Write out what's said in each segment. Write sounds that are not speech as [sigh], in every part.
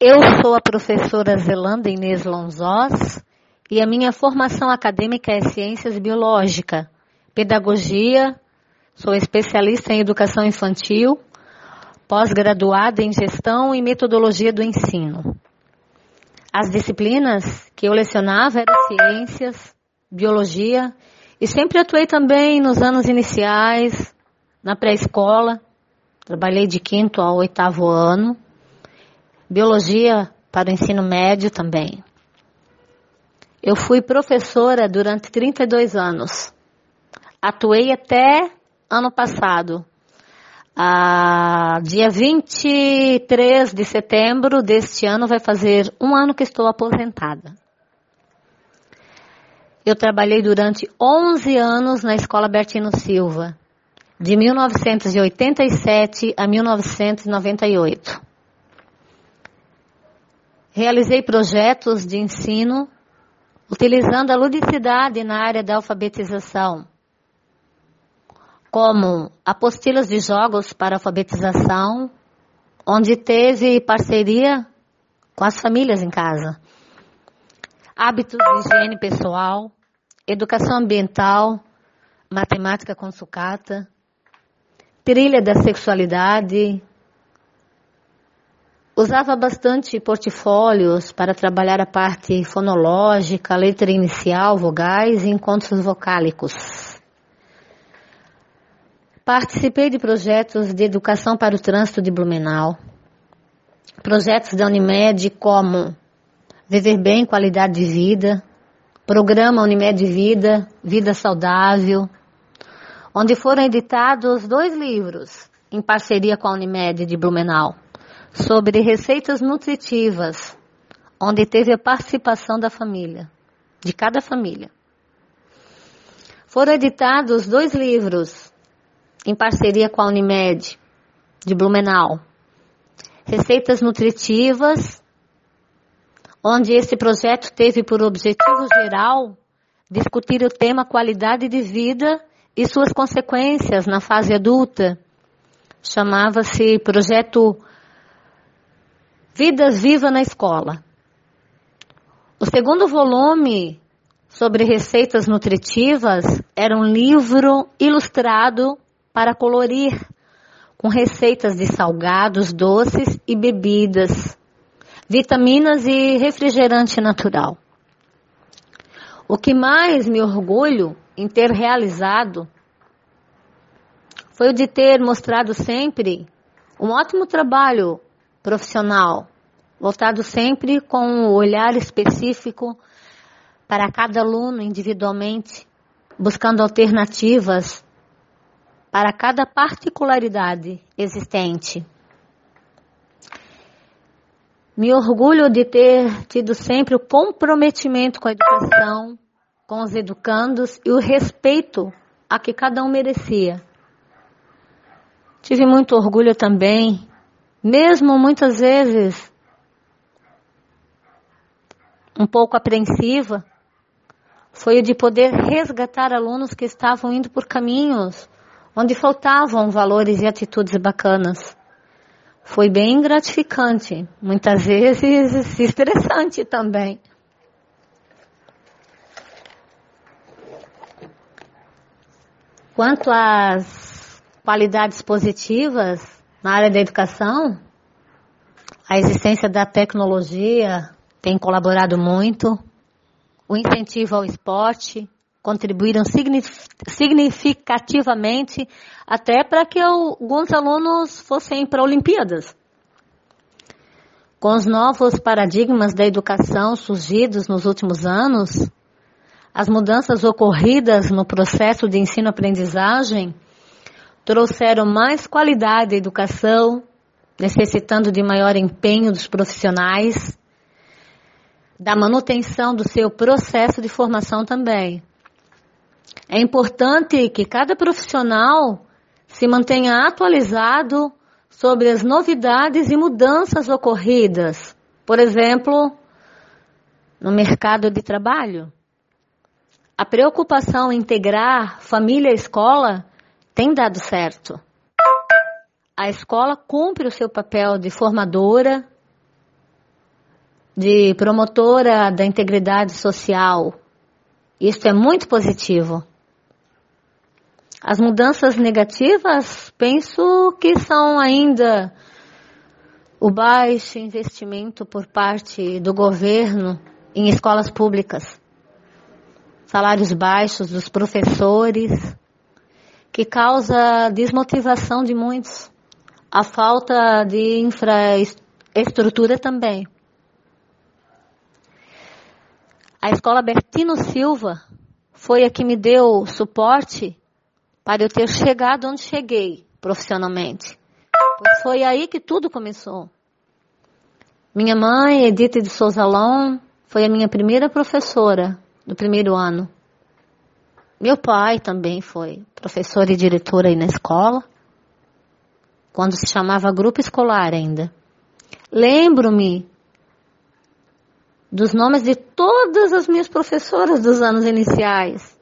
Eu sou a professora Zelanda Inês Lonzós e a minha formação acadêmica é Ciências Biológica, Pedagogia, sou especialista em Educação Infantil, pós-graduada em Gestão e Metodologia do Ensino. As disciplinas que eu lecionava eram Ciências, Biologia e sempre atuei também nos anos iniciais, na pré-escola, trabalhei de quinto ao oitavo ano, biologia para o ensino médio também. Eu fui professora durante 32 anos. Atuei até ano passado. Ah, dia 23 de setembro deste ano vai fazer um ano que estou aposentada. Eu trabalhei durante 11 anos na Escola Bertino Silva, de 1987 a 1998. Realizei projetos de ensino utilizando a ludicidade na área da alfabetização, como apostilas de jogos para alfabetização, onde teve parceria com as famílias em casa, hábitos de higiene pessoal, educação ambiental, matemática com sucata, trilha da sexualidade, Usava bastante portfólios para trabalhar a parte fonológica, letra inicial, vogais e encontros vocálicos. Participei de projetos de educação para o trânsito de Blumenau. Projetos da Unimed como Viver Bem, Qualidade de Vida, Programa Unimed Vida, Vida Saudável, onde foram editados dois livros em parceria com a Unimed de Blumenau sobre receitas nutritivas, onde teve a participação da família, de cada família. Foram editados dois livros em parceria com a Unimed de Blumenau. Receitas nutritivas, onde esse projeto teve por objetivo geral discutir o tema qualidade de vida e suas consequências na fase adulta. Chamava-se Projeto Vidas Viva na Escola. O segundo volume sobre receitas nutritivas era um livro ilustrado para colorir, com receitas de salgados, doces e bebidas, vitaminas e refrigerante natural. O que mais me orgulho em ter realizado foi o de ter mostrado sempre um ótimo trabalho profissional, voltado sempre com um olhar específico para cada aluno individualmente, buscando alternativas para cada particularidade existente. Me orgulho de ter tido sempre o comprometimento com a educação, com os educandos e o respeito a que cada um merecia. Tive muito orgulho também mesmo muitas vezes um pouco apreensiva, foi o de poder resgatar alunos que estavam indo por caminhos onde faltavam valores e atitudes bacanas. Foi bem gratificante, muitas [laughs] vezes estressante também. Quanto às qualidades positivas, na área da educação, a existência da tecnologia tem colaborado muito. O incentivo ao esporte contribuíram significativamente até para que alguns alunos fossem para Olimpíadas. Com os novos paradigmas da educação surgidos nos últimos anos, as mudanças ocorridas no processo de ensino-aprendizagem trouxeram mais qualidade à educação, necessitando de maior empenho dos profissionais, da manutenção do seu processo de formação também. É importante que cada profissional se mantenha atualizado sobre as novidades e mudanças ocorridas, por exemplo, no mercado de trabalho. A preocupação em integrar família e escola tem dado certo. A escola cumpre o seu papel de formadora, de promotora da integridade social. Isso é muito positivo. As mudanças negativas, penso que são ainda o baixo investimento por parte do governo em escolas públicas, salários baixos dos professores, que causa desmotivação de muitos, a falta de infraestrutura também. A escola Bertino Silva foi a que me deu suporte para eu ter chegado onde cheguei profissionalmente. Pois foi aí que tudo começou. Minha mãe, Edith de Souza Long, foi a minha primeira professora do primeiro ano. Meu pai também foi professor e diretor aí na escola, quando se chamava grupo escolar ainda. Lembro-me dos nomes de todas as minhas professoras dos anos iniciais.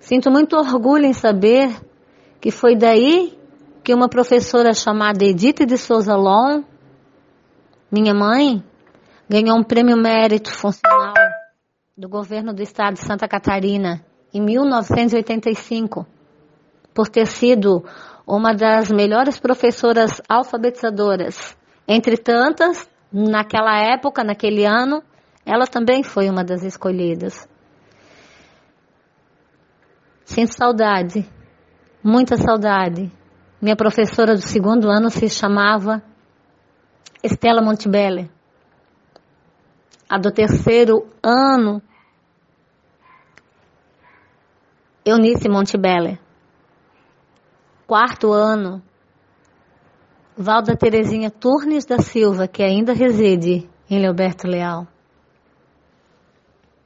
Sinto muito orgulho em saber que foi daí que uma professora chamada Edith de Souza Long, minha mãe, ganhou um prêmio mérito funcional do governo do estado de Santa Catarina em 1985, por ter sido uma das melhores professoras alfabetizadoras. Entre tantas, naquela época, naquele ano, ela também foi uma das escolhidas. Sinto saudade, muita saudade. Minha professora do segundo ano se chamava Estela Montebelli. A do terceiro ano, Eunice Montebelli. Quarto ano, Valda Terezinha Turnes da Silva, que ainda reside em Leoberto Leal.